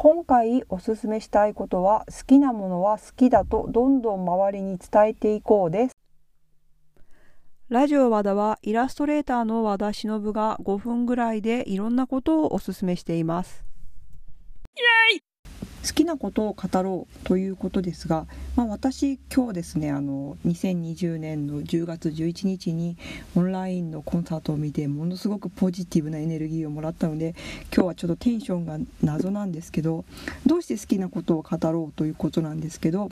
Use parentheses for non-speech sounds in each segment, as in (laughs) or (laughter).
今回おすすめしたいことは好きなものは好きだとどんどん周りに伝えていこうです。ラジオ和田はイラストレーターの和田忍が5分ぐらいでいろんなことをおすすめしています。好きなことを語ろうということですが、まあ、私今日ですねあの2020年の10月11日にオンラインのコンサートを見てものすごくポジティブなエネルギーをもらったので今日はちょっとテンションが謎なんですけどどうして好きなことを語ろうということなんですけど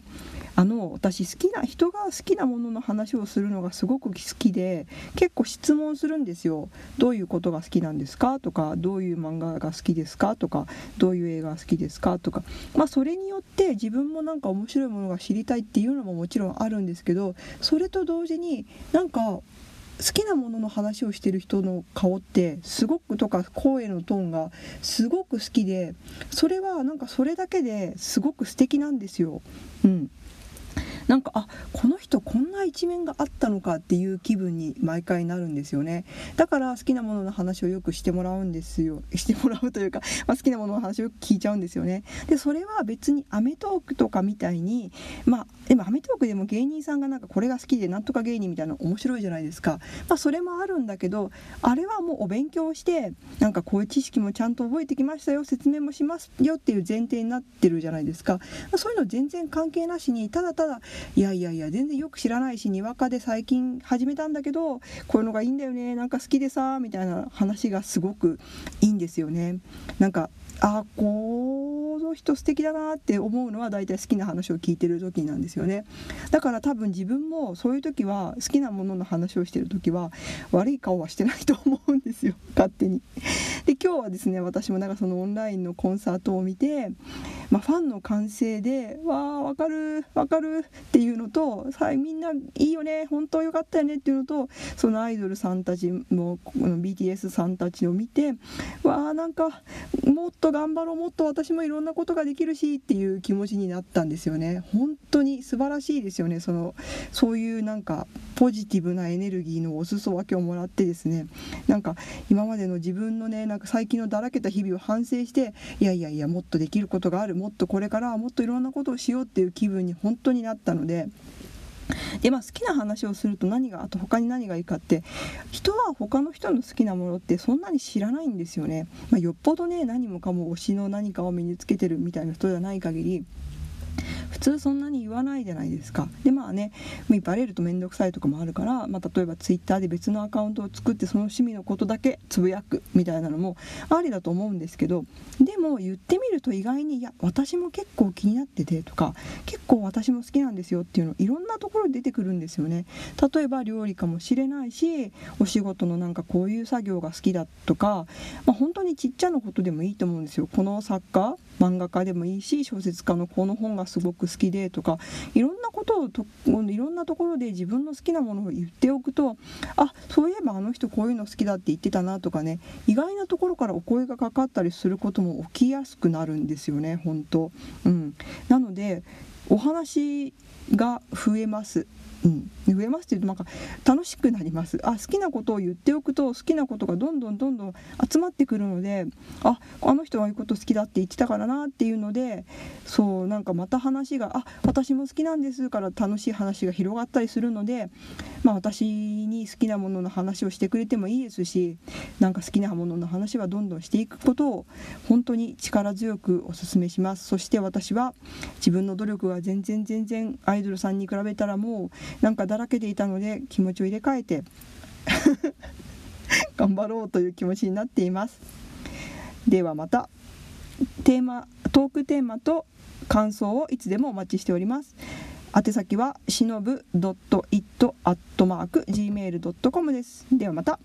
あの私好きな人が好きなものの話をするのがすごく好きで結構質問するんですよ。どういうことが好きなんですかとかどういう漫画が好きですかとかどういう映画が好きですかとか。まあそれによって自分もなんか面白いものが知りたいっていうのももちろんあるんですけどそれと同時になんか好きなものの話をしてる人の顔ってすごくとか声のトーンがすごく好きでそれはなんかそれだけですごく素敵なんですよ。うんなんかあこの人こんな一面があったのかっていう気分に毎回なるんですよね。だから好きなものの話をよくしてもらうんですよ。(laughs) してもらうというか、まあ、好きなものの話をよく聞いちゃうんですよね。でそれは別に『アメトーク』とかみたいにまあでも『アメトーーク』でも芸人さんがなんかこれが好きでなんとか芸人みたいなの面白いじゃないですか。まあそれもあるんだけどあれはもうお勉強してなんかこういう知識もちゃんと覚えてきましたよ。説明もしますよっていう前提になってるじゃないですか。そういうの全然関係なしにただただいやいやいや全然よく知らないしにわかで最近始めたんだけどこういうのがいいんだよねなんか好きでさみたいな話がすごくいいんですよね。なんかあこの人素敵だなって思うのは大体好きな話を聞いてる時なんですよね。だから多分自分もそういう時は好きなものの話をしてる時は悪い顔はしてないと思うんですよ。(laughs) 勝手に。で今日はですね私もなんかそのオンラインのコンサートを見て、まあ、ファンの歓声で「わあわかるわかる」っていうのと「さみんないいよね本当よかったよね」っていうのとそのアイドルさんたちも BTS さんたちを見て「わあなんかもっと頑張ろうもっと私もいろんなことができるし」っていう気持ちになったんですよね。本当に素晴らしいですよねそのそういうなんかポジティブなエネルギーのお裾分けをもらってですねなんか今までの自分のねなんか最近のだらけた日々を反省していやいやいやもっとできることがあるもっとこれからはもっといろんなことをしようっていう気分に本当になったので。でまあ、好きな話をすると何があと他に何がいいかって人は他の人の好きなものってそんなに知らないんですよね、まあ、よっぽどね何もかも推しの何かを身につけてるみたいな人じゃない限り普通そんなに言わないじゃないですか。でまあねバレると面倒くさいとかもあるから、まあ、例えばツイッターで別のアカウントを作ってその趣味のことだけつぶやくみたいなのもありだと思うんですけどでも言ってみると意外にいや私も結構気になっててとか結構私も好きなんですよっていうのいろんなところで出てくるんですよね。例えば料理かもしれないしお仕事のなんかこういう作業が好きだとか、まあ、本当にちっちゃなことでもいいと思うんですよ。この作家漫画家でもいいし小説家のこの本がすごく好きでとかいろんなことをといろんなところで自分の好きなものを言っておくとあそういえばあの人こういうの好きだって言ってたなとかね意外なところからお声がかかったりすることも起きやすくなるんですよね本当。うん、なのでお話が増えます。うん、増えますっていうとなんか楽しくなります。あ好きなことを言っておくと好きなことがどんどんどんどん集まってくるのでああの人はああいうこと好きだって言ってたからなっていうのでそうなんかまた話があ私も好きなんですから楽しい話が広がったりするので、まあ、私に好きなものの話をしてくれてもいいですしなんか好きなものの話はどんどんしていくことを本当に力強くお勧めします。そして私は自分の努力が全然全然アイドルさんに比べたらもうなんかだらけていたので気持ちを入れ替えて (laughs) 頑張ろうという気持ちになっています。ではまたテーマトークテーマと感想をいつでもお待ちしております。宛先はしのぶ .it.gmail.com です。ではまた。